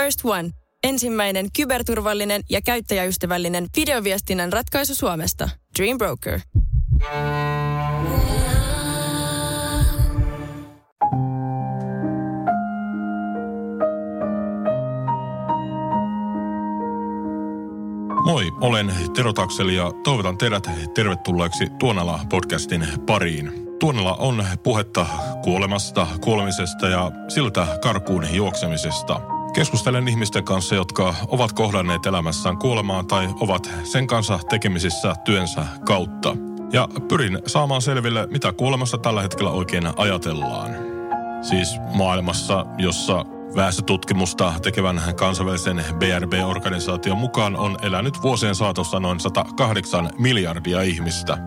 First One. Ensimmäinen kyberturvallinen ja käyttäjäystävällinen videoviestinnän ratkaisu Suomesta. Dream Broker. Moi, olen Tero Takseli ja toivotan teidät tervetulleeksi Tuonala podcastin pariin. Tuonala on puhetta kuolemasta, kuolemisesta ja siltä karkuun juoksemisesta. Keskustelen ihmisten kanssa, jotka ovat kohdanneet elämässään kuolemaan tai ovat sen kanssa tekemisissä työnsä kautta. Ja pyrin saamaan selville, mitä kuolemassa tällä hetkellä oikein ajatellaan. Siis maailmassa, jossa Väestötutkimusta tekevän kansainvälisen BRB-organisaation mukaan on elänyt vuosien saatossa noin 108 miljardia ihmistä.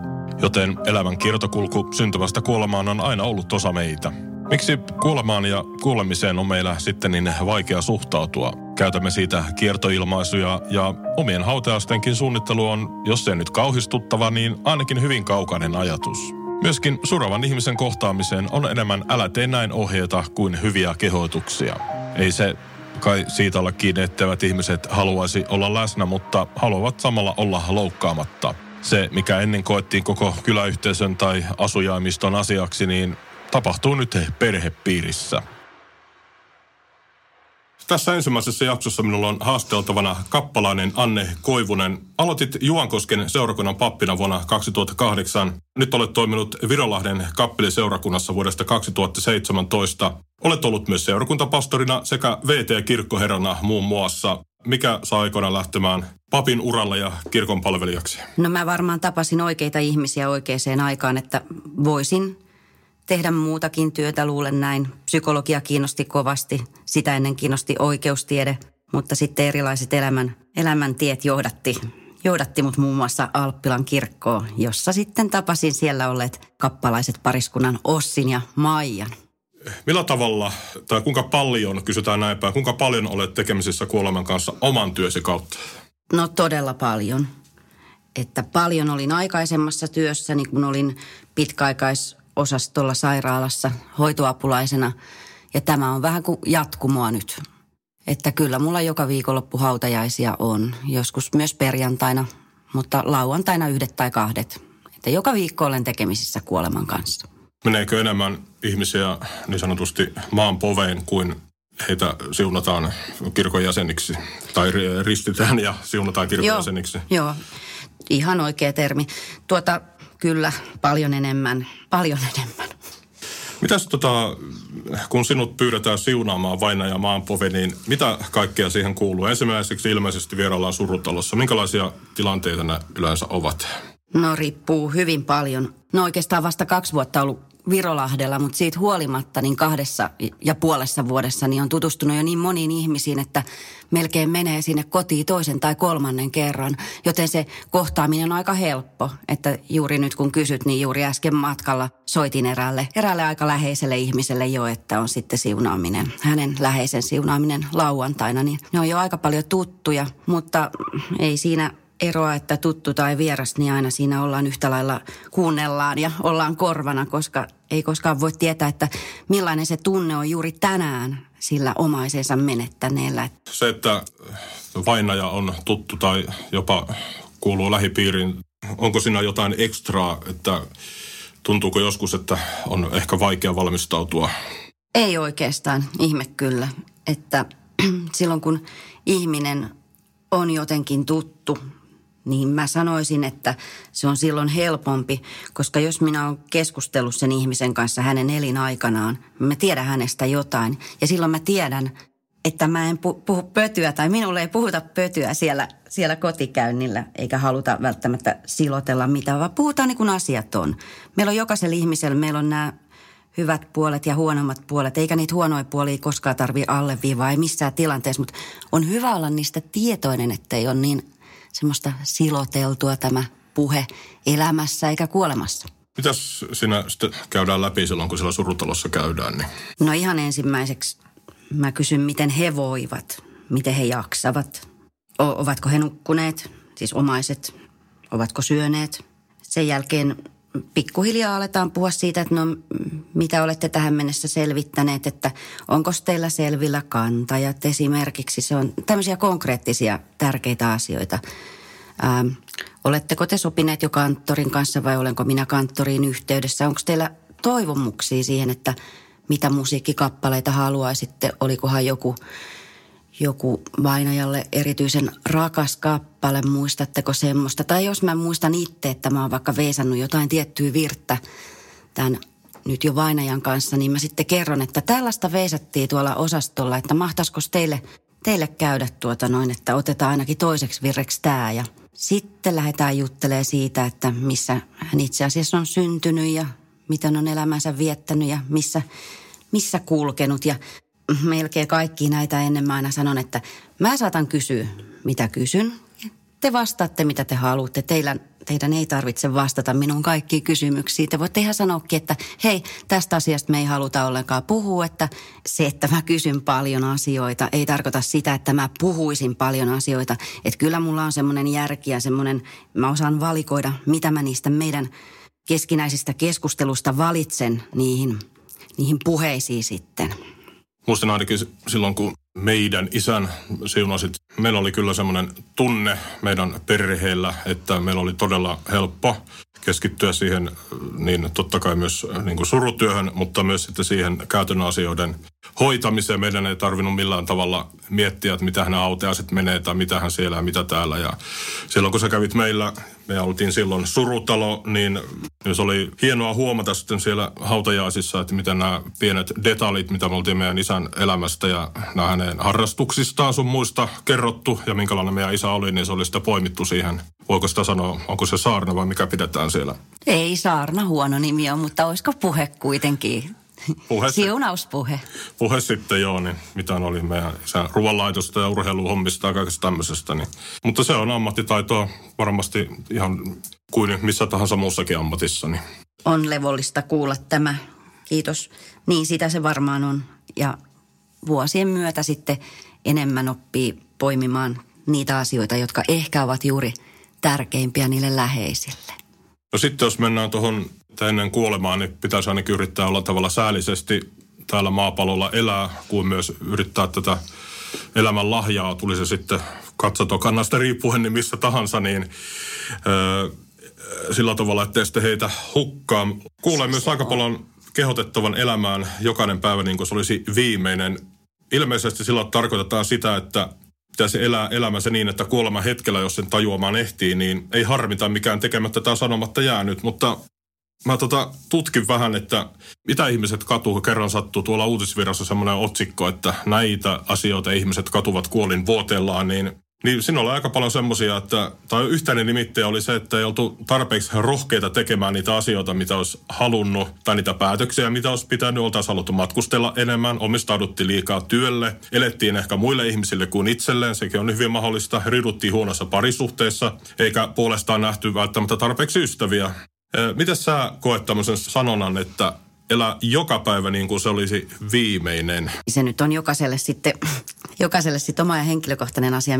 Joten elämän kiertokulku syntymästä kuolemaan on aina ollut osa meitä. Miksi kuolemaan ja kuolemiseen on meillä sitten niin vaikea suhtautua? Käytämme siitä kiertoilmaisuja ja omien hautajaistenkin suunnittelu on, jos se nyt kauhistuttava, niin ainakin hyvin kaukainen ajatus. Myöskin suravan ihmisen kohtaamiseen on enemmän älä tee näin ohjeita kuin hyviä kehoituksia. Ei se kai siitä olla kiinni, etteivät ihmiset haluaisi olla läsnä, mutta haluavat samalla olla loukkaamatta. Se, mikä ennen koettiin koko kyläyhteisön tai asujaimiston asiaksi, niin tapahtuu nyt perhepiirissä. Tässä ensimmäisessä jaksossa minulla on haasteltavana kappalainen Anne Koivunen. Aloitit Juankosken seurakunnan pappina vuonna 2008. Nyt olet toiminut Virolahden kappeliseurakunnassa vuodesta 2017. Olet ollut myös seurakuntapastorina sekä VT-kirkkoherrana muun muassa. Mikä saa aikoina lähtemään papin uralle ja kirkon palvelijaksi? No mä varmaan tapasin oikeita ihmisiä oikeaan aikaan, että voisin tehdä muutakin työtä, luulen näin. Psykologia kiinnosti kovasti, sitä ennen kiinnosti oikeustiede, mutta sitten erilaiset elämän, elämäntiet johdatti, johdatti mut muun muassa Alppilan kirkkoon, jossa sitten tapasin siellä olleet kappalaiset pariskunnan Ossin ja Maijan. Millä tavalla, tai kuinka paljon, kysytään näin päin, kuinka paljon olet tekemisissä kuoleman kanssa oman työsi kautta? No todella paljon. Että paljon olin aikaisemmassa työssäni, kun olin pitkäaikais osastolla sairaalassa hoitoapulaisena. Ja tämä on vähän kuin jatkumoa nyt. Että kyllä mulla joka viikonloppu hautajaisia on. Joskus myös perjantaina, mutta lauantaina yhdet tai kahdet. Että joka viikko olen tekemisissä kuoleman kanssa. Meneekö enemmän ihmisiä niin sanotusti maan poveen kuin heitä siunataan kirkon jäseniksi tai ristitään ja siunataan kirkon joo, jäseniksi? Joo, ihan oikea termi. Tuota, kyllä paljon enemmän, paljon enemmän. Mitäs tota, kun sinut pyydetään siunaamaan vaina ja maanpove, niin mitä kaikkea siihen kuuluu? Ensimmäiseksi ilmeisesti vieraillaan surutalossa. Minkälaisia tilanteita ne yleensä ovat? No riippuu hyvin paljon. No oikeastaan vasta kaksi vuotta ollut Virolahdella, mutta siitä huolimatta niin kahdessa ja puolessa vuodessa niin on tutustunut jo niin moniin ihmisiin, että melkein menee sinne kotiin toisen tai kolmannen kerran. Joten se kohtaaminen on aika helppo, että juuri nyt kun kysyt, niin juuri äsken matkalla soitin eräälle, eräälle aika läheiselle ihmiselle jo, että on sitten siunaaminen, hänen läheisen siunaaminen lauantaina. Niin ne on jo aika paljon tuttuja, mutta ei siinä eroa, että tuttu tai vieras, niin aina siinä ollaan yhtä lailla kuunnellaan ja ollaan korvana, koska ei koskaan voi tietää, että millainen se tunne on juuri tänään sillä omaisensa menettäneellä. Se, että vainaja on tuttu tai jopa kuuluu lähipiiriin, onko siinä jotain ekstraa, että tuntuuko joskus, että on ehkä vaikea valmistautua? Ei oikeastaan, ihme kyllä, että silloin kun ihminen on jotenkin tuttu, niin mä sanoisin, että se on silloin helpompi, koska jos minä olen keskustellut sen ihmisen kanssa hänen elinaikanaan, mä tiedän hänestä jotain. Ja silloin mä tiedän, että mä en puhu pötyä tai minulle ei puhuta pötyä siellä, siellä kotikäynnillä, eikä haluta välttämättä silotella mitään, vaan puhutaan niin kuin asiat on. Meillä on jokaisella ihmisellä, meillä on nämä hyvät puolet ja huonommat puolet, eikä niitä huonoja puolia koskaan tarvitse alleviivaa, ei missään tilanteessa, mutta on hyvä olla niistä tietoinen, ettei ole niin semmoista siloteltua tämä puhe elämässä eikä kuolemassa. Mitäs sinä sitten käydään läpi silloin, kun siellä surutalossa käydään? Niin? No ihan ensimmäiseksi mä kysyn, miten he voivat, miten he jaksavat. O- ovatko he nukkuneet, siis omaiset, ovatko syöneet. Sen jälkeen pikkuhiljaa aletaan puhua siitä, että no mitä olette tähän mennessä selvittäneet, että onko teillä selvillä kantajat esimerkiksi. Se on tämmöisiä konkreettisia tärkeitä asioita. Ähm, oletteko te sopineet jo kanttorin kanssa vai olenko minä kanttoriin yhteydessä? Onko teillä toivomuksia siihen, että mitä musiikkikappaleita haluaisitte? Olikohan joku joku vainajalle erityisen rakas kappale, muistatteko semmoista? Tai jos mä muistan itse, että mä oon vaikka veisannut jotain tiettyä virttä tämän nyt jo vainajan kanssa, niin mä sitten kerron, että tällaista veisattiin tuolla osastolla, että mahtaisiko teille, teille käydä tuota noin, että otetaan ainakin toiseksi virreksi tämä ja sitten lähdetään juttelemaan siitä, että missä hän itse asiassa on syntynyt ja miten on elämänsä viettänyt ja missä, missä kulkenut. Ja melkein kaikki näitä ennen mä aina sanon, että mä saatan kysyä, mitä kysyn. Te vastaatte, mitä te haluatte. Teillä, teidän ei tarvitse vastata minun kaikkiin kysymyksiin. Te voitte ihan sanoakin, että hei, tästä asiasta me ei haluta ollenkaan puhua. Että se, että mä kysyn paljon asioita, ei tarkoita sitä, että mä puhuisin paljon asioita. Että kyllä mulla on semmoinen järki ja semmoinen, mä osaan valikoida, mitä mä niistä meidän keskinäisistä keskustelusta valitsen niihin, niihin puheisiin sitten. Muistan ainakin silloin, kun meidän isän siunasit, meillä oli kyllä semmoinen tunne meidän perheellä, että meillä oli todella helppo keskittyä siihen niin totta kai myös niin kuin surutyöhön, mutta myös sitten siihen käytännön asioiden hoitamiseen. Meidän ei tarvinnut millään tavalla miettiä, että mitä hän autaiset menee tai mitä hän siellä ja mitä täällä. Ja silloin kun sä kävit meillä, me oltiin silloin surutalo, niin se oli hienoa huomata sitten siellä hautajaisissa, että miten nämä pienet detaljit, mitä me oltiin meidän isän elämästä ja nämä hänen harrastuksistaan sun muista kerrottu ja minkälainen meidän isä oli, niin se oli sitä poimittu siihen. Voiko sitä sanoa, onko se saarna vai mikä pidetään siellä? Ei saarna huono nimi on, mutta olisiko puhe kuitenkin? Puhe, Siunauspuhe. Puhe sitten joo, niin mitä oli meidän isän ruoanlaitosta ja urheiluhommista ja kaikesta tämmöisestä. Niin. Mutta se on ammattitaitoa varmasti ihan kuin missä tahansa muussakin ammatissa. Niin. On levollista kuulla tämä. Kiitos. Niin sitä se varmaan on. Ja vuosien myötä sitten enemmän oppii poimimaan niitä asioita, jotka ehkä ovat juuri tärkeimpiä niille läheisille. No sitten jos mennään tuohon ennen kuolemaa, niin pitäisi ainakin yrittää olla tavalla säällisesti täällä maapallolla elää, kuin myös yrittää tätä elämän lahjaa, tuli se sitten katsotokannasta riippuen niin missä tahansa, niin öö, sillä tavalla, ettei sitten heitä hukkaa. Kuulee myös aika paljon kehotettavan elämään jokainen päivä niin kuin se olisi viimeinen. Ilmeisesti sillä tarkoitetaan sitä, että pitäisi elää elämänsä niin, että kuolema hetkellä, jos sen tajuamaan ehtii, niin ei harmita mikään tekemättä tai sanomatta jäänyt. Mutta mä tota tutkin vähän, että mitä ihmiset katuu, kerran sattuu tuolla uutisvirassa semmoinen otsikko, että näitä asioita ihmiset katuvat kuolin vuotellaan, niin niin siinä oli aika paljon semmoisia, että, tai yhteinen nimittäjä oli se, että ei oltu tarpeeksi rohkeita tekemään niitä asioita, mitä olisi halunnut, tai niitä päätöksiä, mitä olisi pitänyt, oltaisiin haluttu matkustella enemmän, omistauduttiin liikaa työlle, elettiin ehkä muille ihmisille kuin itselleen, sekin on hyvin mahdollista, riduttiin huonossa parisuhteessa, eikä puolestaan nähty välttämättä tarpeeksi ystäviä. Miten sä koet tämmöisen sanonnan, että elää joka päivä niin kuin se olisi viimeinen? Se nyt on jokaiselle sitten, jokaiselle sitten oma ja henkilökohtainen asia,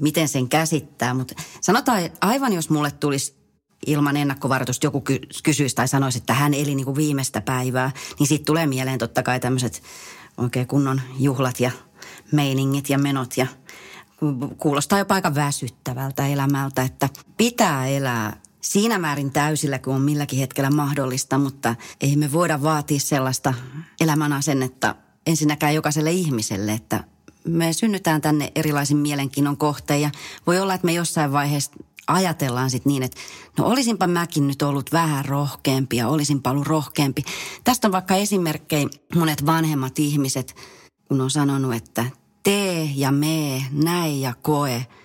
miten sen käsittää. Mutta sanotaan, aivan jos mulle tulisi ilman ennakkovaroitusta joku ky- kysyisi tai sanoisi, että hän eli niin kuin viimeistä päivää, niin siitä tulee mieleen totta kai tämmöiset oikein kunnon juhlat ja meiningit ja menot ja kuulostaa jopa aika väsyttävältä elämältä, että pitää elää siinä määrin täysillä kuin on milläkin hetkellä mahdollista, mutta ei me voida vaatia sellaista elämän asennetta ensinnäkään jokaiselle ihmiselle, että me synnytään tänne erilaisin mielenkiinnon kohteen ja voi olla, että me jossain vaiheessa ajatellaan sitten niin, että no olisinpa mäkin nyt ollut vähän rohkeampi ja olisinpa ollut rohkeampi. Tästä on vaikka esimerkkejä monet vanhemmat ihmiset, kun on sanonut, että tee ja mee, näe ja koe –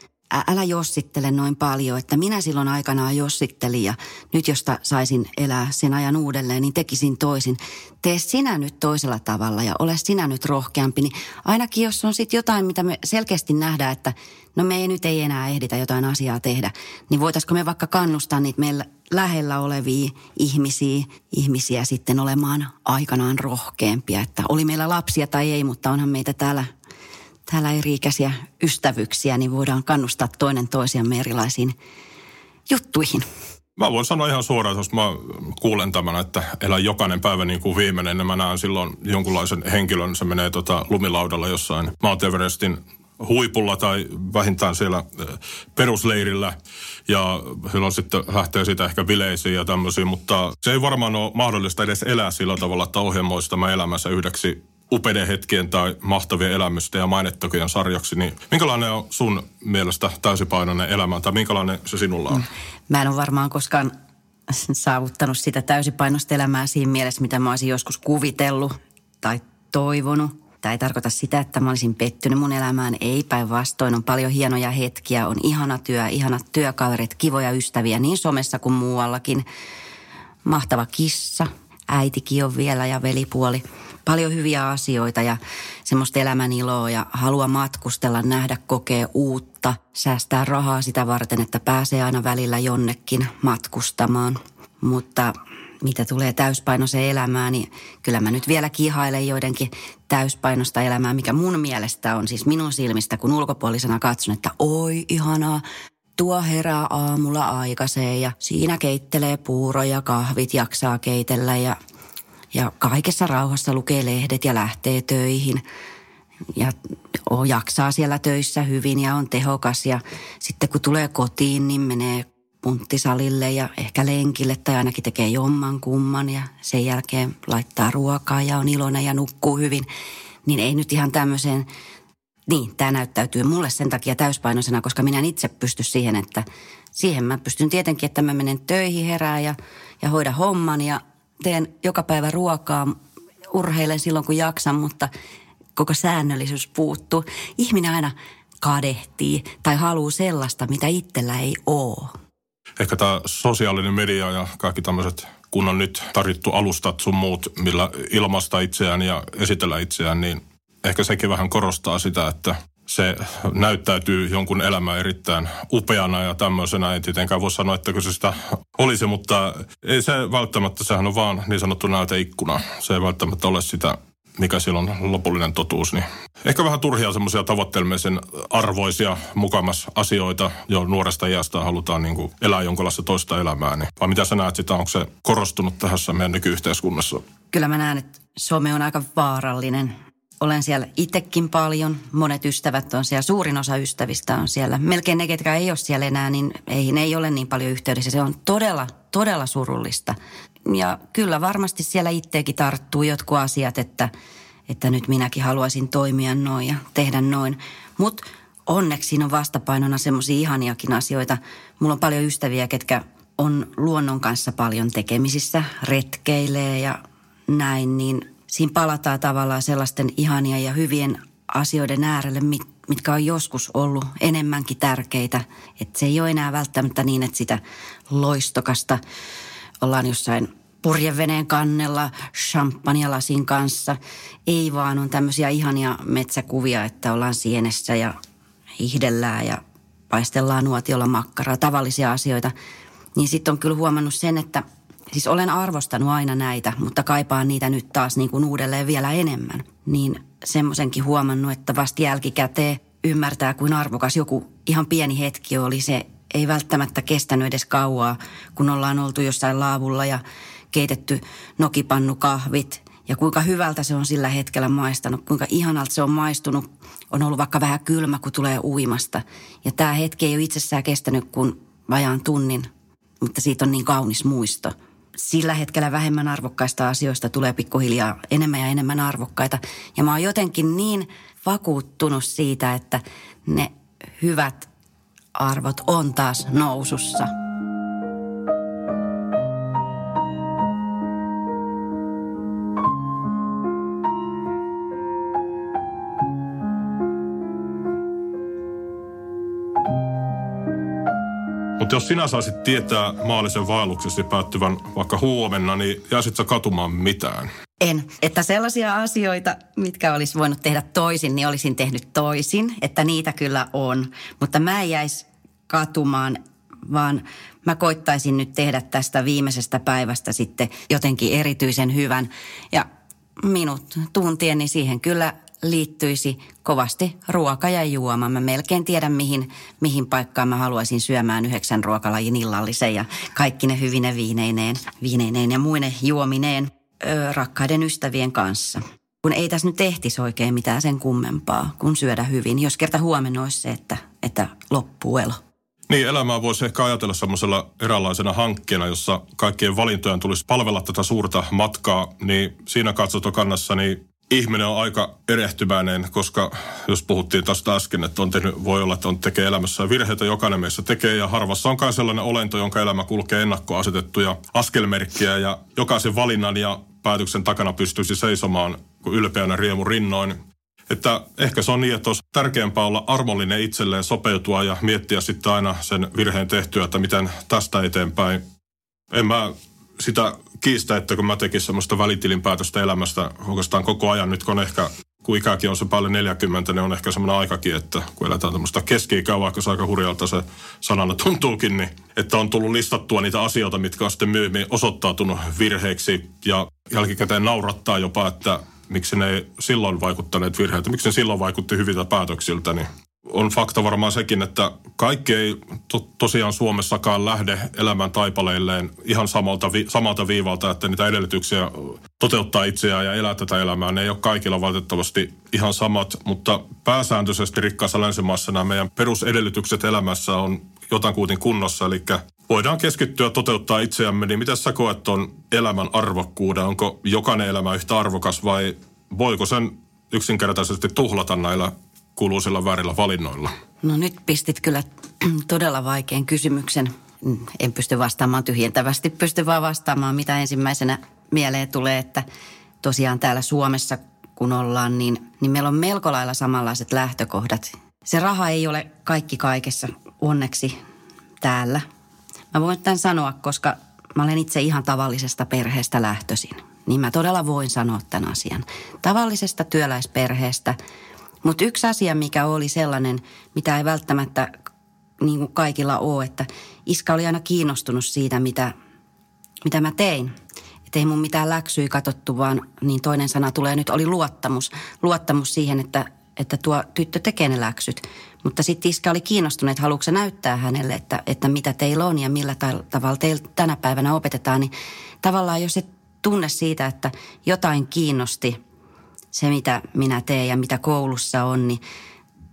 älä jossittele noin paljon, että minä silloin aikanaan jossittelin ja nyt josta saisin elää sen ajan uudelleen, niin tekisin toisin. Tee sinä nyt toisella tavalla ja ole sinä nyt rohkeampi, niin ainakin jos on sitten jotain, mitä me selkeästi nähdään, että no me ei nyt ei enää ehditä jotain asiaa tehdä, niin voitaisiko me vaikka kannustaa niitä meillä lähellä olevia ihmisiä, ihmisiä sitten olemaan aikanaan rohkeampia, että oli meillä lapsia tai ei, mutta onhan meitä täällä täällä eri-ikäisiä ystävyyksiä, niin voidaan kannustaa toinen toisiamme erilaisiin juttuihin. Mä voin sanoa ihan suoraan, jos mä kuulen tämän, että elä jokainen päivä niin kuin viimeinen, niin mä näen silloin jonkunlaisen henkilön, se menee tota lumilaudalla jossain Mount Everestin huipulla tai vähintään siellä perusleirillä ja silloin sitten lähtee siitä ehkä bileisiin ja tämmöisiin, mutta se ei varmaan ole mahdollista edes elää sillä tavalla, että ohjelmoisi tämä elämässä yhdeksi upeiden hetkien tai mahtavien elämysten ja mainettakojen sarjaksi, niin minkälainen on sun mielestä täysipainoinen elämä tai minkälainen se sinulla on? Mä en ole varmaan koskaan saavuttanut sitä täysipainoista elämää siinä mielessä, mitä mä olisin joskus kuvitellut tai toivonut. Tämä ei tarkoita sitä, että mä olisin pettynyt mun elämään. Ei päinvastoin. On paljon hienoja hetkiä, on ihana työ, ihanat työkaverit, kivoja ystäviä niin somessa kuin muuallakin. Mahtava kissa, äitikin on vielä ja velipuoli. Paljon hyviä asioita ja semmoista elämän iloa ja halua matkustella, nähdä, kokea uutta, säästää rahaa sitä varten, että pääsee aina välillä jonnekin matkustamaan. Mutta mitä tulee täyspainoiseen elämään, niin kyllä mä nyt vielä kihailen joidenkin täyspainosta elämää, mikä mun mielestä on siis minun silmistä, kun ulkopuolisena katson, että oi ihanaa, tuo herää aamulla aikaiseen ja siinä keittelee puuroja, kahvit jaksaa keitellä ja, ja kaikessa rauhassa lukee lehdet ja lähtee töihin. Ja o, jaksaa siellä töissä hyvin ja on tehokas ja sitten kun tulee kotiin, niin menee punttisalille ja ehkä lenkille tai ainakin tekee jomman kumman ja sen jälkeen laittaa ruokaa ja on iloinen ja nukkuu hyvin, niin ei nyt ihan tämmöiseen, niin tämä näyttäytyy mulle sen takia täyspainoisena, koska minä en itse pysty siihen, että siihen mä pystyn tietenkin, että mä menen töihin herää ja, ja hoida homman ja teen joka päivä ruokaa, urheilen silloin kun jaksan, mutta koko säännöllisyys puuttuu. Ihminen aina kadehtii tai haluaa sellaista, mitä itsellä ei ole ehkä tämä sosiaalinen media ja kaikki tämmöiset kun on nyt tarjottu alustat sun muut, millä ilmaista itseään ja esitellä itseään, niin ehkä sekin vähän korostaa sitä, että se näyttäytyy jonkun elämä erittäin upeana ja tämmöisenä. En tietenkään voi sanoa, että se sitä olisi, mutta ei se välttämättä, sehän on vaan niin sanottu näyteikkuna. Se ei välttämättä ole sitä mikä siellä on lopullinen totuus, niin ehkä vähän turhia semmoisia tavoittelemisen arvoisia mukamas asioita, jo nuoresta iästä halutaan niin kuin elää jonkinlaista toista elämää. Niin. Vai mitä sä näet sitä, onko se korostunut tässä meidän nykyyhteiskunnassa? Kyllä mä näen, että some on aika vaarallinen. Olen siellä itsekin paljon, monet ystävät on siellä, suurin osa ystävistä on siellä. Melkein ne, ketkä ei ole siellä enää, niin ei, ei ole niin paljon yhteydessä. Se on todella, todella surullista ja kyllä varmasti siellä itseäkin tarttuu jotkut asiat, että, että nyt minäkin haluaisin toimia noin ja tehdä noin. Mutta onneksi siinä on vastapainona semmoisia ihaniakin asioita. Mulla on paljon ystäviä, ketkä on luonnon kanssa paljon tekemisissä, retkeilee ja näin, niin siinä palataan tavallaan sellaisten ihania ja hyvien asioiden äärelle, mitkä on joskus ollut enemmänkin tärkeitä. Että se ei ole enää välttämättä niin, että sitä loistokasta ollaan jossain purjeveneen kannella champagnelasin kanssa. Ei vaan on tämmöisiä ihania metsäkuvia, että ollaan sienessä ja hihdellään ja paistellaan nuotiolla makkaraa, tavallisia asioita. Niin sitten on kyllä huomannut sen, että siis olen arvostanut aina näitä, mutta kaipaan niitä nyt taas niin kuin uudelleen vielä enemmän. Niin semmoisenkin huomannut, että vasta jälkikäteen ymmärtää, kuin arvokas joku ihan pieni hetki oli se ei välttämättä kestänyt edes kauaa, kun ollaan oltu jossain laavulla ja keitetty nokipannukahvit ja kuinka hyvältä se on sillä hetkellä maistanut, kuinka ihanalta se on maistunut. On ollut vaikka vähän kylmä, kun tulee uimasta. Ja tämä hetki ei ole itsessään kestänyt kuin vajaan tunnin, mutta siitä on niin kaunis muisto. Sillä hetkellä vähemmän arvokkaista asioista tulee pikkuhiljaa enemmän ja enemmän arvokkaita. Ja mä oon jotenkin niin vakuuttunut siitä, että ne hyvät arvot on taas nousussa. Mutta jos sinä saisit tietää maallisen vaelluksesi päättyvän vaikka huomenna, niin jäisit sä katumaan mitään? En. Että sellaisia asioita, mitkä olisi voinut tehdä toisin, niin olisin tehnyt toisin. Että niitä kyllä on. Mutta mä en jäisi katumaan, vaan mä koittaisin nyt tehdä tästä viimeisestä päivästä sitten jotenkin erityisen hyvän. Ja minut tuntien, niin siihen kyllä liittyisi kovasti ruoka ja juoma. Mä melkein tiedän, mihin, mihin paikkaan mä haluaisin syömään yhdeksän ruokalajin illallisen ja kaikki ne hyvine viineineen, viineineen ja muine juomineen ö, rakkaiden ystävien kanssa. Kun ei tässä nyt tehtisi oikein mitään sen kummempaa kuin syödä hyvin, jos kerta huomenna olisi se, että, että loppuu elo. Niin, elämää voisi ehkä ajatella semmoisella eräänlaisena hankkeena, jossa kaikkien valintojen tulisi palvella tätä suurta matkaa, niin siinä katsotokannassa niin ihminen on aika erehtymäinen, koska jos puhuttiin tästä äsken, että on tehnyt, voi olla, että on tekee elämässä virheitä, jokainen meissä tekee ja harvassa on kai sellainen olento, jonka elämä kulkee ennakkoasetettuja askelmerkkiä ja jokaisen valinnan ja päätöksen takana pystyisi seisomaan ylpeänä riemu rinnoin. Että ehkä se on niin, että olisi tärkeämpää olla armollinen itselleen, sopeutua ja miettiä sitten aina sen virheen tehtyä, että miten tästä eteenpäin. En mä sitä kiistä, että kun mä tekisin semmoista välitilinpäätöstä elämästä oikeastaan koko ajan, nyt kun ehkä kun ikäkin on se paljon 40, niin on ehkä semmoinen aikakin, että kun eletään tämmöistä keski-ikää, vaikka se aika hurjalta se sanana tuntuukin, niin että on tullut listattua niitä asioita, mitkä on sitten myöhemmin osoittautunut virheiksi ja jälkikäteen naurattaa jopa, että miksi ne ei silloin vaikuttaneet virheiltä, miksi ne silloin vaikutti hyviltä päätöksiltä, niin on fakta varmaan sekin, että kaikki ei to, tosiaan Suomessakaan lähde elämän taipaleilleen ihan samalta, vi, samalta viivalta, että niitä edellytyksiä toteuttaa itseään ja elää tätä elämää. Ne ei ole kaikilla valitettavasti ihan samat, mutta pääsääntöisesti rikkaassa länsimaassa nämä meidän perusedellytykset elämässä on jotakuutin kunnossa, eli voidaan keskittyä toteuttaa itseämme, niin miten sä koet on elämän arvokkuuden? Onko jokainen elämä yhtä arvokas vai voiko sen yksinkertaisesti tuhlata näillä kuuluisilla väärillä valinnoilla? No nyt pistit kyllä todella vaikean kysymyksen. En pysty vastaamaan tyhjentävästi, pysty vaan vastaamaan, mitä ensimmäisenä mieleen tulee, että tosiaan täällä Suomessa kun ollaan, niin, niin meillä on melko lailla samanlaiset lähtökohdat. Se raha ei ole kaikki kaikessa onneksi täällä. Mä voin tämän sanoa, koska mä olen itse ihan tavallisesta perheestä lähtöisin. Niin mä todella voin sanoa tämän asian. Tavallisesta työläisperheestä – mutta yksi asia, mikä oli sellainen, mitä ei välttämättä niin kuin kaikilla ole, että iska oli aina kiinnostunut siitä, mitä, mitä mä tein. Että ei mun mitään läksyä katsottu, vaan niin toinen sana tulee nyt, oli luottamus. Luottamus siihen, että, että tuo tyttö tekee ne läksyt. Mutta sitten iska oli kiinnostunut, että haluatko näyttää hänelle, että, että mitä teillä on ja millä tavalla teillä tänä päivänä opetetaan. Niin tavallaan jos et tunne siitä, että jotain kiinnosti – se, mitä minä teen ja mitä koulussa on, niin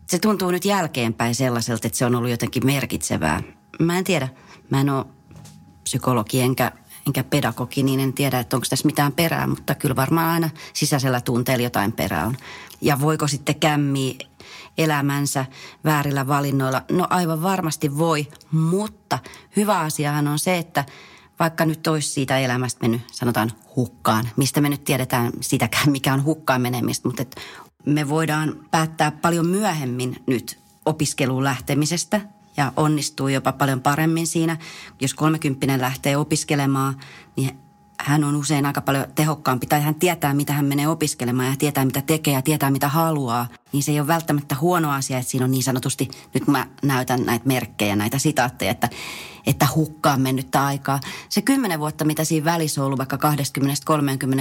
se tuntuu nyt jälkeenpäin sellaiselta, että se on ollut jotenkin merkitsevää. Mä en tiedä. Mä en ole psykologi enkä, enkä pedagogi, niin en tiedä, että onko tässä mitään perää, mutta kyllä varmaan aina sisäisellä tunteella jotain perää on. Ja voiko sitten kämmiä elämänsä väärillä valinnoilla? No aivan varmasti voi, mutta hyvä asiahan on se, että – vaikka nyt olisi siitä elämästä mennyt, sanotaan hukkaan, mistä me nyt tiedetään sitäkään, mikä on hukkaan menemistä, mutta että me voidaan päättää paljon myöhemmin nyt opiskeluun lähtemisestä ja onnistuu jopa paljon paremmin siinä. Jos kolmekymppinen lähtee opiskelemaan, niin hän on usein aika paljon tehokkaampi tai hän tietää, mitä hän menee opiskelemaan ja tietää, mitä tekee ja tietää, mitä haluaa, niin se ei ole välttämättä huono asia, että siinä on niin sanotusti, nyt mä näytän näitä merkkejä, näitä sitaatteja, että, että hukkaan mennyttä aikaa. Se kymmenen vuotta, mitä siinä välissä on ollut vaikka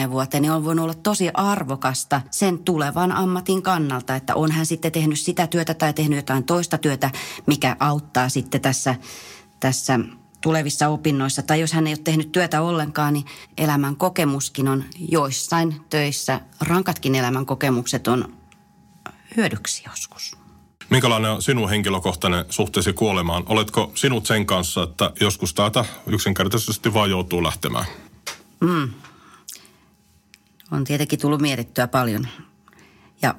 20-30 vuoteen, niin on voinut olla tosi arvokasta sen tulevan ammatin kannalta, että on hän sitten tehnyt sitä työtä tai tehnyt jotain toista työtä, mikä auttaa sitten tässä, tässä tulevissa opinnoissa, tai jos hän ei ole tehnyt työtä ollenkaan, niin elämän kokemuskin on joissain töissä, rankatkin elämän kokemukset on hyödyksi joskus. Minkälainen on sinun henkilökohtainen suhteesi kuolemaan? Oletko sinut sen kanssa, että joskus täältä yksinkertaisesti vaan joutuu lähtemään? Mm. On tietenkin tullut mietittyä paljon. Ja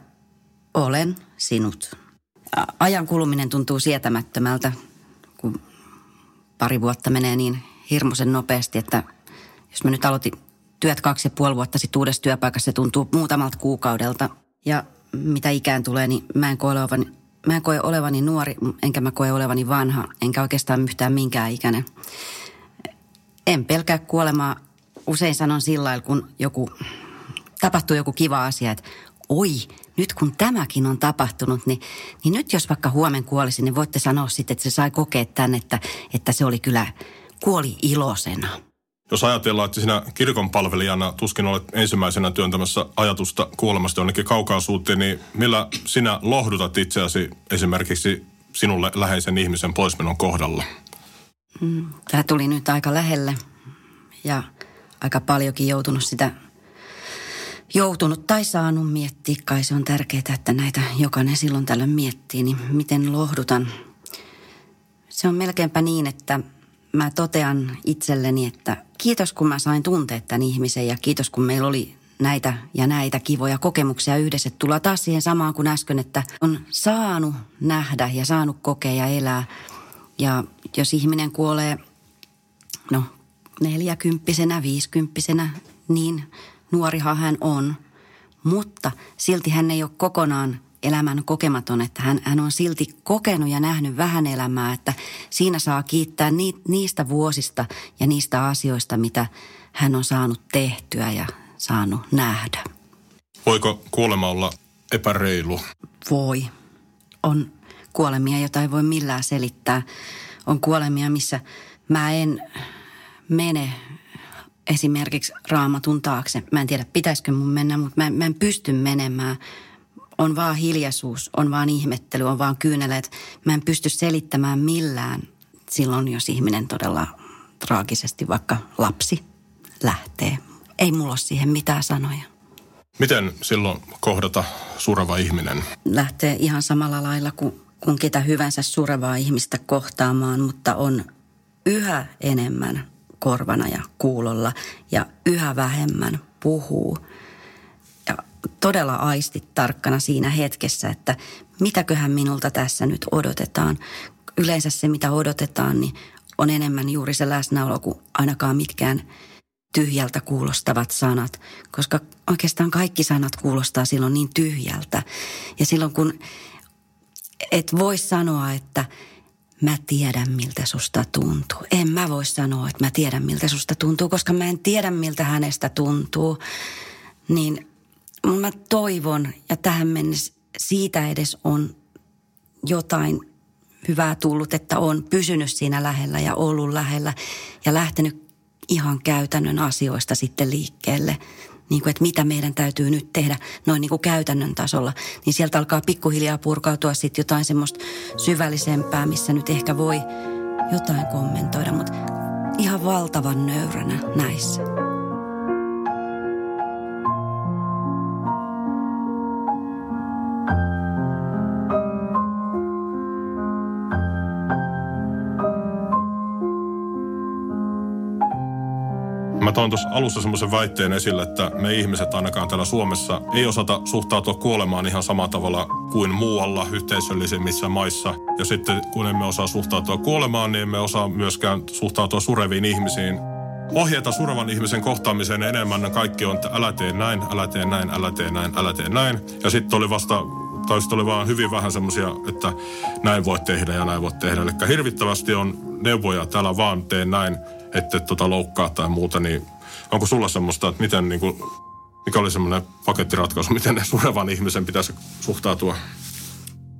olen sinut. Ajan kuluminen tuntuu sietämättömältä, kun pari vuotta menee niin hirmuisen nopeasti, että jos mä nyt aloitin työt kaksi ja puoli vuotta sitten uudessa työpaikassa, se tuntuu muutamalta kuukaudelta. Ja mitä ikään tulee, niin mä en koe olevani, mä en koe olevani nuori, enkä mä koe olevani vanha, enkä oikeastaan yhtään minkään ikäinen. En pelkää kuolemaa. Usein sanon sillä kun joku, tapahtuu joku kiva asia, että oi, nyt kun tämäkin on tapahtunut, niin, niin nyt jos vaikka huomen kuolisi, niin voitte sanoa sitten, että se sai kokea tämän, että, että se oli kyllä, kuoli ilosena. Jos ajatellaan, että sinä kirkon palvelijana tuskin olet ensimmäisenä työntämässä ajatusta kuolemasta jonnekin kaukaisuuteen, niin millä sinä lohdutat itseäsi esimerkiksi sinulle läheisen ihmisen poismenon kohdalla? Mm, Tämä tuli nyt aika lähelle ja aika paljonkin joutunut sitä joutunut tai saanut miettiä. Kai se on tärkeää, että näitä jokainen silloin tällöin miettii, niin miten lohdutan. Se on melkeinpä niin, että mä totean itselleni, että kiitos kun mä sain tuntea tämän ihmisen ja kiitos kun meillä oli näitä ja näitä kivoja kokemuksia yhdessä. Tullaan taas siihen samaan kuin äsken, että on saanut nähdä ja saanut kokea ja elää. Ja jos ihminen kuolee, no neljäkymppisenä, viisikymppisenä, niin nuorihan hän on. Mutta silti hän ei ole kokonaan elämän kokematon, että hän, hän on silti kokenut ja nähnyt vähän elämää, että siinä saa kiittää ni, niistä vuosista ja niistä asioista, mitä hän on saanut tehtyä ja saanut nähdä. Voiko kuolema olla epäreilu? Voi. On kuolemia, jota ei voi millään selittää. On kuolemia, missä mä en mene esimerkiksi raamatun taakse. Mä en tiedä, pitäisikö mun mennä, mutta mä, mä en pysty menemään. On vaan hiljaisuus, on vaan ihmettely, on vaan kyyneleet. Mä en pysty selittämään millään silloin, jos ihminen todella traagisesti, vaikka lapsi, lähtee. Ei mulla ole siihen mitään sanoja. Miten silloin kohdata sureva ihminen? Lähtee ihan samalla lailla kuin, kuin ketä hyvänsä surevaa ihmistä kohtaamaan, mutta on yhä enemmän korvana ja kuulolla ja yhä vähemmän puhuu. Todella aistit tarkkana siinä hetkessä, että mitäköhän minulta tässä nyt odotetaan. Yleensä se, mitä odotetaan, niin on enemmän juuri se läsnäolo kuin ainakaan mitkään tyhjältä kuulostavat sanat, koska oikeastaan kaikki sanat kuulostaa silloin niin tyhjältä. Ja silloin kun et voi sanoa, että – mä tiedän miltä susta tuntuu. En mä voi sanoa, että mä tiedän miltä susta tuntuu, koska mä en tiedä miltä hänestä tuntuu. Niin mä toivon, ja tähän mennessä siitä edes on jotain hyvää tullut, että on pysynyt siinä lähellä ja ollut lähellä ja lähtenyt ihan käytännön asioista sitten liikkeelle niin kuin, että mitä meidän täytyy nyt tehdä noin niin kuin käytännön tasolla, niin sieltä alkaa pikkuhiljaa purkautua sitten jotain semmoista syvällisempää, missä nyt ehkä voi jotain kommentoida, mutta ihan valtavan nöyränä näissä. Mä toin tuossa alussa semmoisen väitteen esille, että me ihmiset ainakaan täällä Suomessa ei osata suhtautua kuolemaan ihan samalla tavalla kuin muualla yhteisöllisemmissä maissa. Ja sitten kun emme osaa suhtautua kuolemaan, niin emme osaa myöskään suhtautua sureviin ihmisiin. Ohjeita surevan ihmisen kohtaamiseen enemmän kaikki on, että älä tee näin, älä tee näin, älä tee näin, älä tee näin. Ja sitten oli vasta tai oli vaan hyvin vähän semmoisia, että näin voit tehdä ja näin voit tehdä. Eli hirvittävästi on neuvoja, täällä vaan tee näin että tota loukkaa tai muuta, niin onko sulla semmoista, että miten niin kuin, mikä oli semmoinen pakettiratkaisu, miten surevan ihmisen pitäisi suhtautua?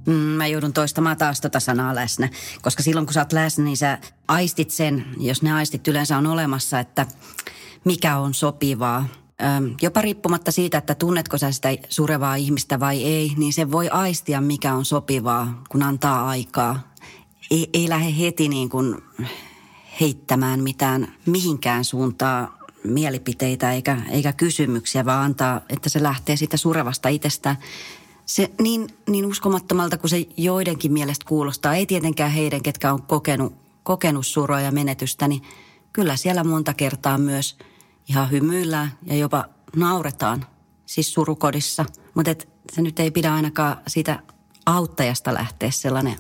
Mm, mä joudun toistamaan taas tota sanaa läsnä, koska silloin kun sä oot läsnä, niin sä aistit sen, jos ne aistit yleensä on olemassa, että mikä on sopivaa. jopa riippumatta siitä, että tunnetko sä sitä surevaa ihmistä vai ei, niin se voi aistia, mikä on sopivaa, kun antaa aikaa. Ei, ei lähde heti niin kuin heittämään mitään mihinkään suuntaan mielipiteitä eikä, eikä kysymyksiä, vaan antaa, että se lähtee siitä surevasta itsestään. Se niin, niin uskomattomalta kuin se joidenkin mielestä kuulostaa, ei tietenkään heidän, ketkä on kokenut, kokenut suroa ja menetystä, niin kyllä siellä monta kertaa myös ihan hymyillään ja jopa nauretaan, siis surukodissa. Mutta se nyt ei pidä ainakaan siitä auttajasta lähteä sellainen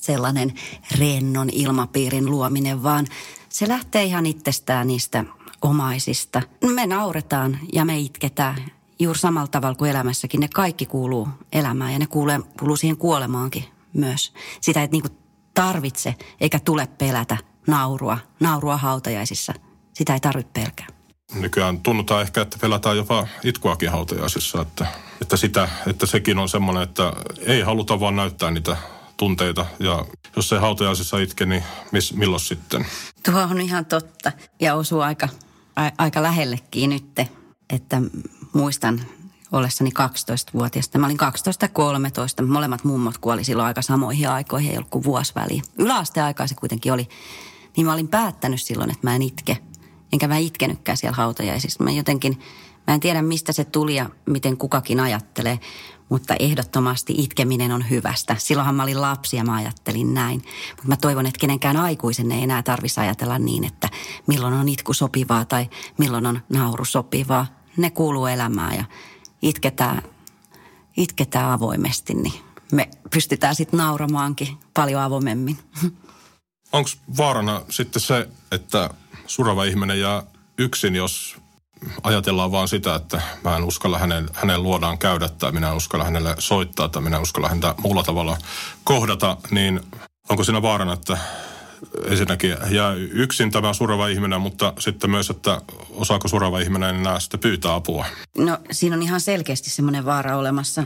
sellainen rennon ilmapiirin luominen, vaan se lähtee ihan itsestään niistä omaisista. Me nauretaan ja me itketään juuri samalla tavalla kuin elämässäkin. Ne kaikki kuuluu elämään ja ne kuuluu, kuuluu siihen kuolemaankin myös. Sitä ei niinku tarvitse eikä tule pelätä naurua, naurua hautajaisissa. Sitä ei tarvitse pelkää. Nykyään tunnutaan ehkä, että pelätään jopa itkuakin hautajaisissa, että, että, sitä, että sekin on semmoinen, että ei haluta vaan näyttää niitä tunteita. Ja jos ei hautajaisissa itke, niin miss, milloin sitten? Tuo on ihan totta ja osuu aika, a, aika lähellekin nyt, että muistan ollessani 12-vuotiaasta. Mä olin 12 ja 13. Molemmat mummot kuoli silloin aika samoihin aikoihin, ei ollut kuin vuosi väliin. Yläasteaikaa se kuitenkin oli. Niin mä olin päättänyt silloin, että mä en itke. Enkä mä itkenytkään siellä hautajaisissa. Mä jotenkin, mä en tiedä mistä se tuli ja miten kukakin ajattelee. Mutta ehdottomasti itkeminen on hyvästä. Silloinhan mä olin lapsi ja mä ajattelin näin. Mutta mä toivon, että kenenkään aikuisen ei enää tarvitsisi ajatella niin, että milloin on itku sopivaa tai milloin on nauru sopivaa. Ne kuuluu elämään ja itketään, itketään avoimesti, niin me pystytään sitten nauramaankin paljon avoimemmin. Onko vaarana sitten se, että surava ihminen jää yksin, jos ajatellaan vaan sitä, että mä en uskalla hänen, hänen luodaan käydä tai minä en uskalla hänelle soittaa tai minä en uskalla häntä muulla tavalla kohdata, niin onko siinä vaarana, että ensinnäkin jää yksin tämä surava ihminen, mutta sitten myös, että osaako surava ihminen enää sitten pyytää apua? No siinä on ihan selkeästi semmoinen vaara olemassa.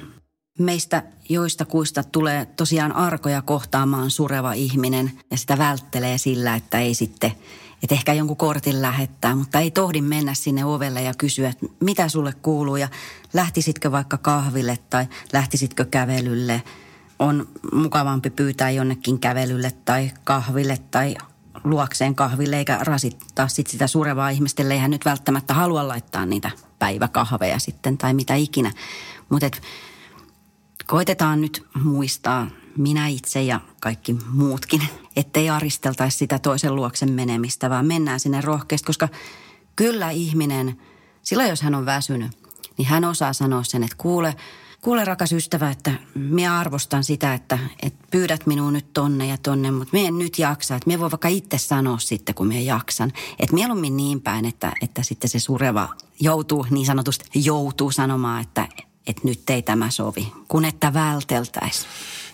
Meistä joista kuista tulee tosiaan arkoja kohtaamaan sureva ihminen ja sitä välttelee sillä, että ei sitten, että ehkä jonkun kortin lähettää, mutta ei tohdi mennä sinne ovelle ja kysyä, että mitä sulle kuuluu ja lähtisitkö vaikka kahville tai lähtisitkö kävelylle – on mukavampi pyytää jonnekin kävelylle tai kahville tai luokseen kahville eikä rasittaa sit sitä surevaa ihmistä, ei hän nyt välttämättä halua laittaa niitä päiväkahveja sitten tai mitä ikinä. Mutta koitetaan nyt muistaa minä itse ja kaikki muutkin, ettei aristeltaisi sitä toisen luoksen menemistä, vaan mennään sinne rohkeasti, koska kyllä ihminen, silloin jos hän on väsynyt, niin hän osaa sanoa sen, että kuule – Kuule rakas ystävä, että minä arvostan sitä, että, että pyydät minua nyt tonne ja tonne, mutta minä en nyt jaksa. Että minä voi vaikka itse sanoa sitten, kun minä jaksan. Että mieluummin niin päin, että, että sitten se sureva joutuu, niin sanotusti joutuu sanomaan, että, että nyt ei tämä sovi, kun että välteltäisi.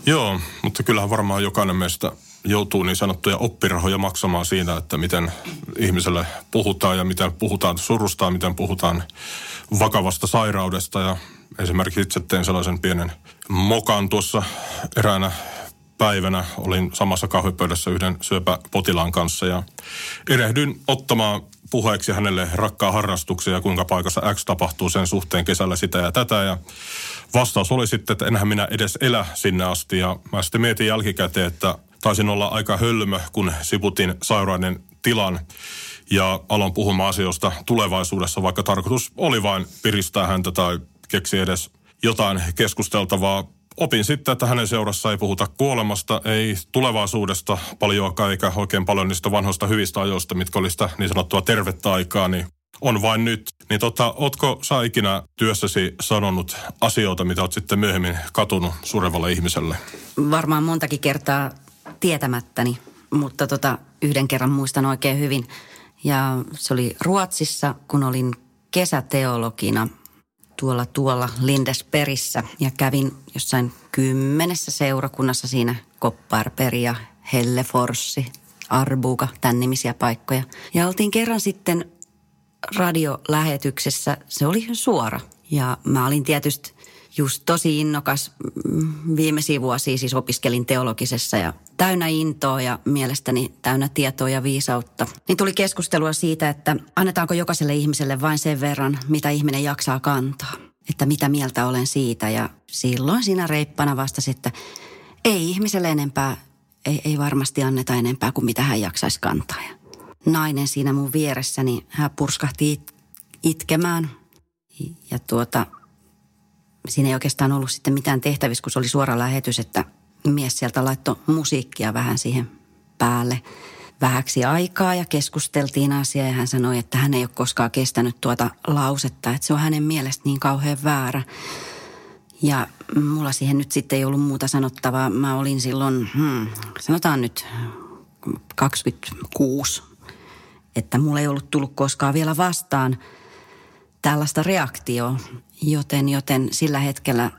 Joo, mutta kyllähän varmaan jokainen meistä joutuu niin sanottuja oppirahoja maksamaan siinä, että miten ihmiselle puhutaan ja miten puhutaan surusta, miten puhutaan vakavasta sairaudesta ja esimerkiksi itse tein sellaisen pienen mokan tuossa eräänä päivänä. Olin samassa kahvipöydässä yhden syöpäpotilaan kanssa ja erehdyin ottamaan puheeksi hänelle rakkaa harrastuksia ja kuinka paikassa X tapahtuu sen suhteen kesällä sitä ja tätä. Ja vastaus oli sitten, että enhän minä edes elä sinne asti. Ja mä sitten mietin jälkikäteen, että taisin olla aika hölmö, kun siputin sairauden tilan ja aloin puhumaan asioista tulevaisuudessa, vaikka tarkoitus oli vain piristää häntä tai keksi edes jotain keskusteltavaa. Opin sitten, että hänen seurassa ei puhuta kuolemasta, ei tulevaisuudesta paljoakaan, eikä oikein paljon niistä vanhoista hyvistä ajoista, mitkä oli sitä niin sanottua tervettä aikaa, niin on vain nyt. Niin tota, ootko sä ikinä työssäsi sanonut asioita, mitä oot sitten myöhemmin katunut surevalle ihmiselle? Varmaan montakin kertaa tietämättäni, mutta tota, yhden kerran muistan oikein hyvin. Ja se oli Ruotsissa, kun olin kesäteologina tuolla tuolla Lindesperissä ja kävin jossain kymmenessä seurakunnassa siinä Kopparperi ja Helleforssi, Arbuka, tämän nimisiä paikkoja. Ja oltiin kerran sitten radiolähetyksessä, se oli suora. Ja mä olin tietysti just tosi innokas viimeisiä vuosia, siis opiskelin teologisessa ja täynnä intoa ja mielestäni täynnä tietoa ja viisautta. Niin tuli keskustelua siitä, että annetaanko jokaiselle ihmiselle vain sen verran, mitä ihminen jaksaa kantaa. Että mitä mieltä olen siitä ja silloin siinä reippana vastasi, että ei ihmiselle enempää, ei, ei varmasti anneta enempää kuin mitä hän jaksaisi kantaa. Ja nainen siinä mun vieressäni, hän purskahti it, itkemään ja tuota, siinä ei oikeastaan ollut sitten mitään tehtävissä, kun se oli suora lähetys, että mies sieltä laittoi musiikkia vähän siihen päälle vähäksi aikaa ja keskusteltiin asiaa ja hän sanoi, että hän ei ole koskaan kestänyt tuota lausetta, että se on hänen mielestä niin kauhean väärä. Ja mulla siihen nyt sitten ei ollut muuta sanottavaa. Mä olin silloin, hmm, sanotaan nyt 26, että mulla ei ollut tullut koskaan vielä vastaan tällaista reaktioa. Joten, joten sillä hetkellä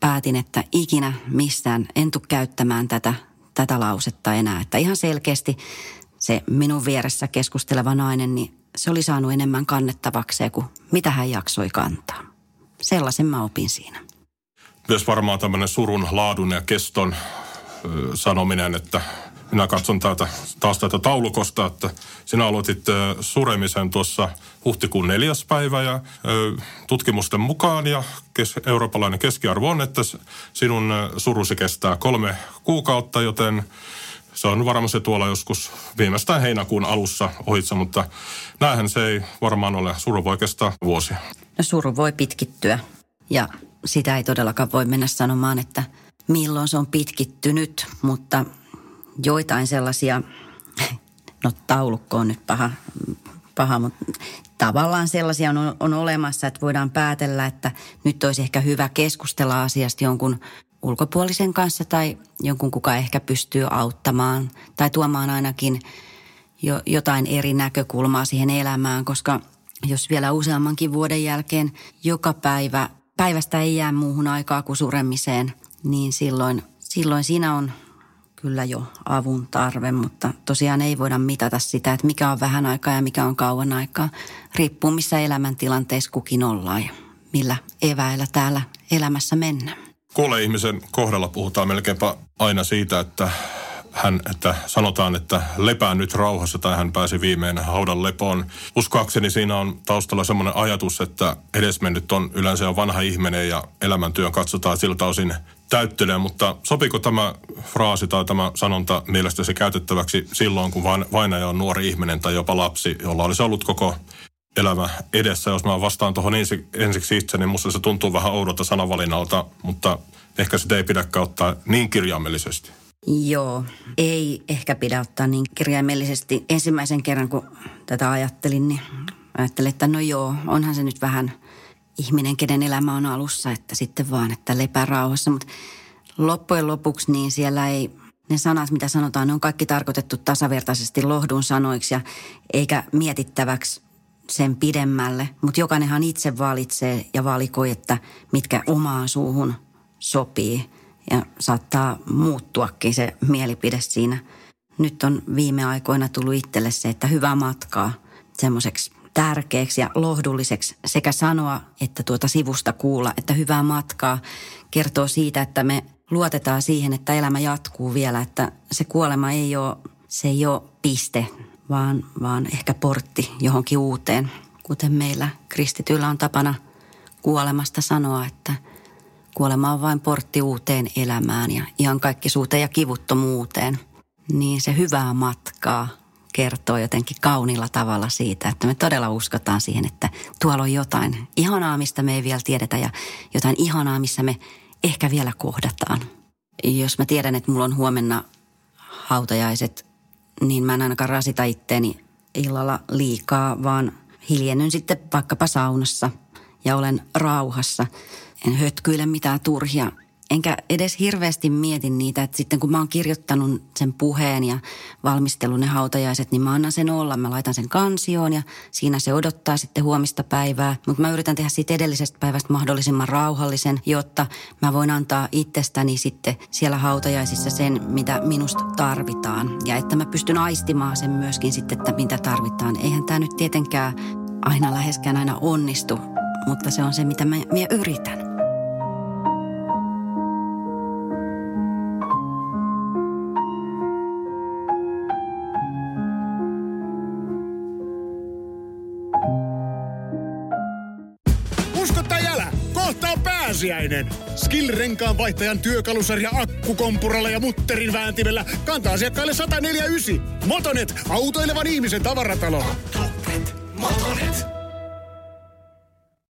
päätin, että ikinä missään en tule käyttämään tätä, tätä lausetta enää. Että ihan selkeästi se minun vieressä keskusteleva nainen, niin se oli saanut enemmän kannettavakseen kuin mitä hän jaksoi kantaa. Sellaisen mä opin siinä. Myös varmaan tämmöinen surun laadun ja keston sanominen, että minä katson täältä, taas tätä taulukosta, että sinä aloitit suremisen tuossa huhtikuun neljäs päivä ja tutkimusten mukaan ja kes, eurooppalainen keskiarvo on, että sinun surusi kestää kolme kuukautta, joten se on varmasti tuolla joskus viimeistään heinäkuun alussa ohitse, mutta näähän se ei varmaan ole. Suru voi kestää vuosia. No suru voi pitkittyä ja sitä ei todellakaan voi mennä sanomaan, että milloin se on pitkittynyt, mutta joitain sellaisia, no taulukko on nyt paha, paha mutta tavallaan sellaisia on, on olemassa, että voidaan päätellä, että nyt olisi ehkä hyvä keskustella asiasta jonkun ulkopuolisen kanssa tai jonkun, kuka ehkä pystyy auttamaan tai tuomaan ainakin jo, jotain eri näkökulmaa siihen elämään, koska jos vielä useammankin vuoden jälkeen joka päivä, päivästä ei jää muuhun aikaa kuin suremiseen, niin silloin, silloin siinä on kyllä jo avun tarve, mutta tosiaan ei voida mitata sitä, että mikä on vähän aikaa ja mikä on kauan aikaa. Riippuu missä elämäntilanteessa kukin ollaan ja millä eväillä täällä elämässä mennään. Kuolle ihmisen kohdalla puhutaan melkeinpä aina siitä, että hän, että sanotaan, että lepää nyt rauhassa tai hän pääsi viimein haudan lepoon. Uskoakseni siinä on taustalla semmoinen ajatus, että edesmennyt on yleensä jo vanha ihminen ja elämäntyön katsotaan siltä osin täyttelee, mutta sopiko tämä fraasi tai tämä sanonta mielestäsi käytettäväksi silloin, kun vainaja on nuori ihminen tai jopa lapsi, jolla olisi ollut koko elämä edessä. Jos mä vastaan tuohon ensi, ensiksi itse, niin musta se tuntuu vähän oudolta sanavalinnalta, mutta ehkä sitä ei pidäkään ottaa niin kirjaimellisesti. Joo, ei ehkä pidä ottaa niin kirjaimellisesti. Ensimmäisen kerran, kun tätä ajattelin, niin ajattelin, että no joo, onhan se nyt vähän ihminen, kenen elämä on alussa, että sitten vaan, että lepää rauhassa. Mutta loppujen lopuksi niin siellä ei, ne sanat, mitä sanotaan, ne on kaikki tarkoitettu tasavertaisesti lohdun sanoiksi ja eikä mietittäväksi sen pidemmälle. Mutta jokainenhan itse valitsee ja valikoi, että mitkä omaan suuhun sopii. Ja saattaa muuttuakin se mielipide siinä. Nyt on viime aikoina tullut itselle se, että hyvää matkaa semmoiseksi tärkeäksi ja lohdulliseksi sekä sanoa että tuota sivusta kuulla, että hyvää matkaa kertoo siitä, että me luotetaan siihen, että elämä jatkuu vielä, että se kuolema ei ole, se ei ole piste, vaan, vaan ehkä portti johonkin uuteen. Kuten meillä kristityillä on tapana kuolemasta sanoa, että kuolema on vain portti uuteen elämään ja ihan kaikki suuteen ja kivuttomuuteen. Niin se hyvää matkaa kertoo jotenkin kaunilla tavalla siitä, että me todella uskotaan siihen, että tuolla on jotain ihanaa, mistä me ei vielä tiedetä ja jotain ihanaa, missä me ehkä vielä kohdataan. Jos mä tiedän, että mulla on huomenna hautajaiset, niin mä en ainakaan rasita itteeni illalla liikaa, vaan hiljennyn sitten vaikkapa saunassa ja olen rauhassa. En hötkyile mitään turhia enkä edes hirveästi mieti niitä, että sitten kun mä oon kirjoittanut sen puheen ja valmistellut ne hautajaiset, niin mä annan sen olla. Mä laitan sen kansioon ja siinä se odottaa sitten huomista päivää. Mutta mä yritän tehdä siitä edellisestä päivästä mahdollisimman rauhallisen, jotta mä voin antaa itsestäni sitten siellä hautajaisissa sen, mitä minusta tarvitaan. Ja että mä pystyn aistimaan sen myöskin sitten, että mitä tarvitaan. Eihän tämä nyt tietenkään aina läheskään aina onnistu, mutta se on se, mitä mä, mä yritän. Pääsiäinen. Skill-renkaan vaihtajan työkalusarja akkukompuralla ja mutterin vääntimellä kantaa asiakkaille 149. Motonet, autoilevan ihmisen tavaratalo. Motonet, Motonet.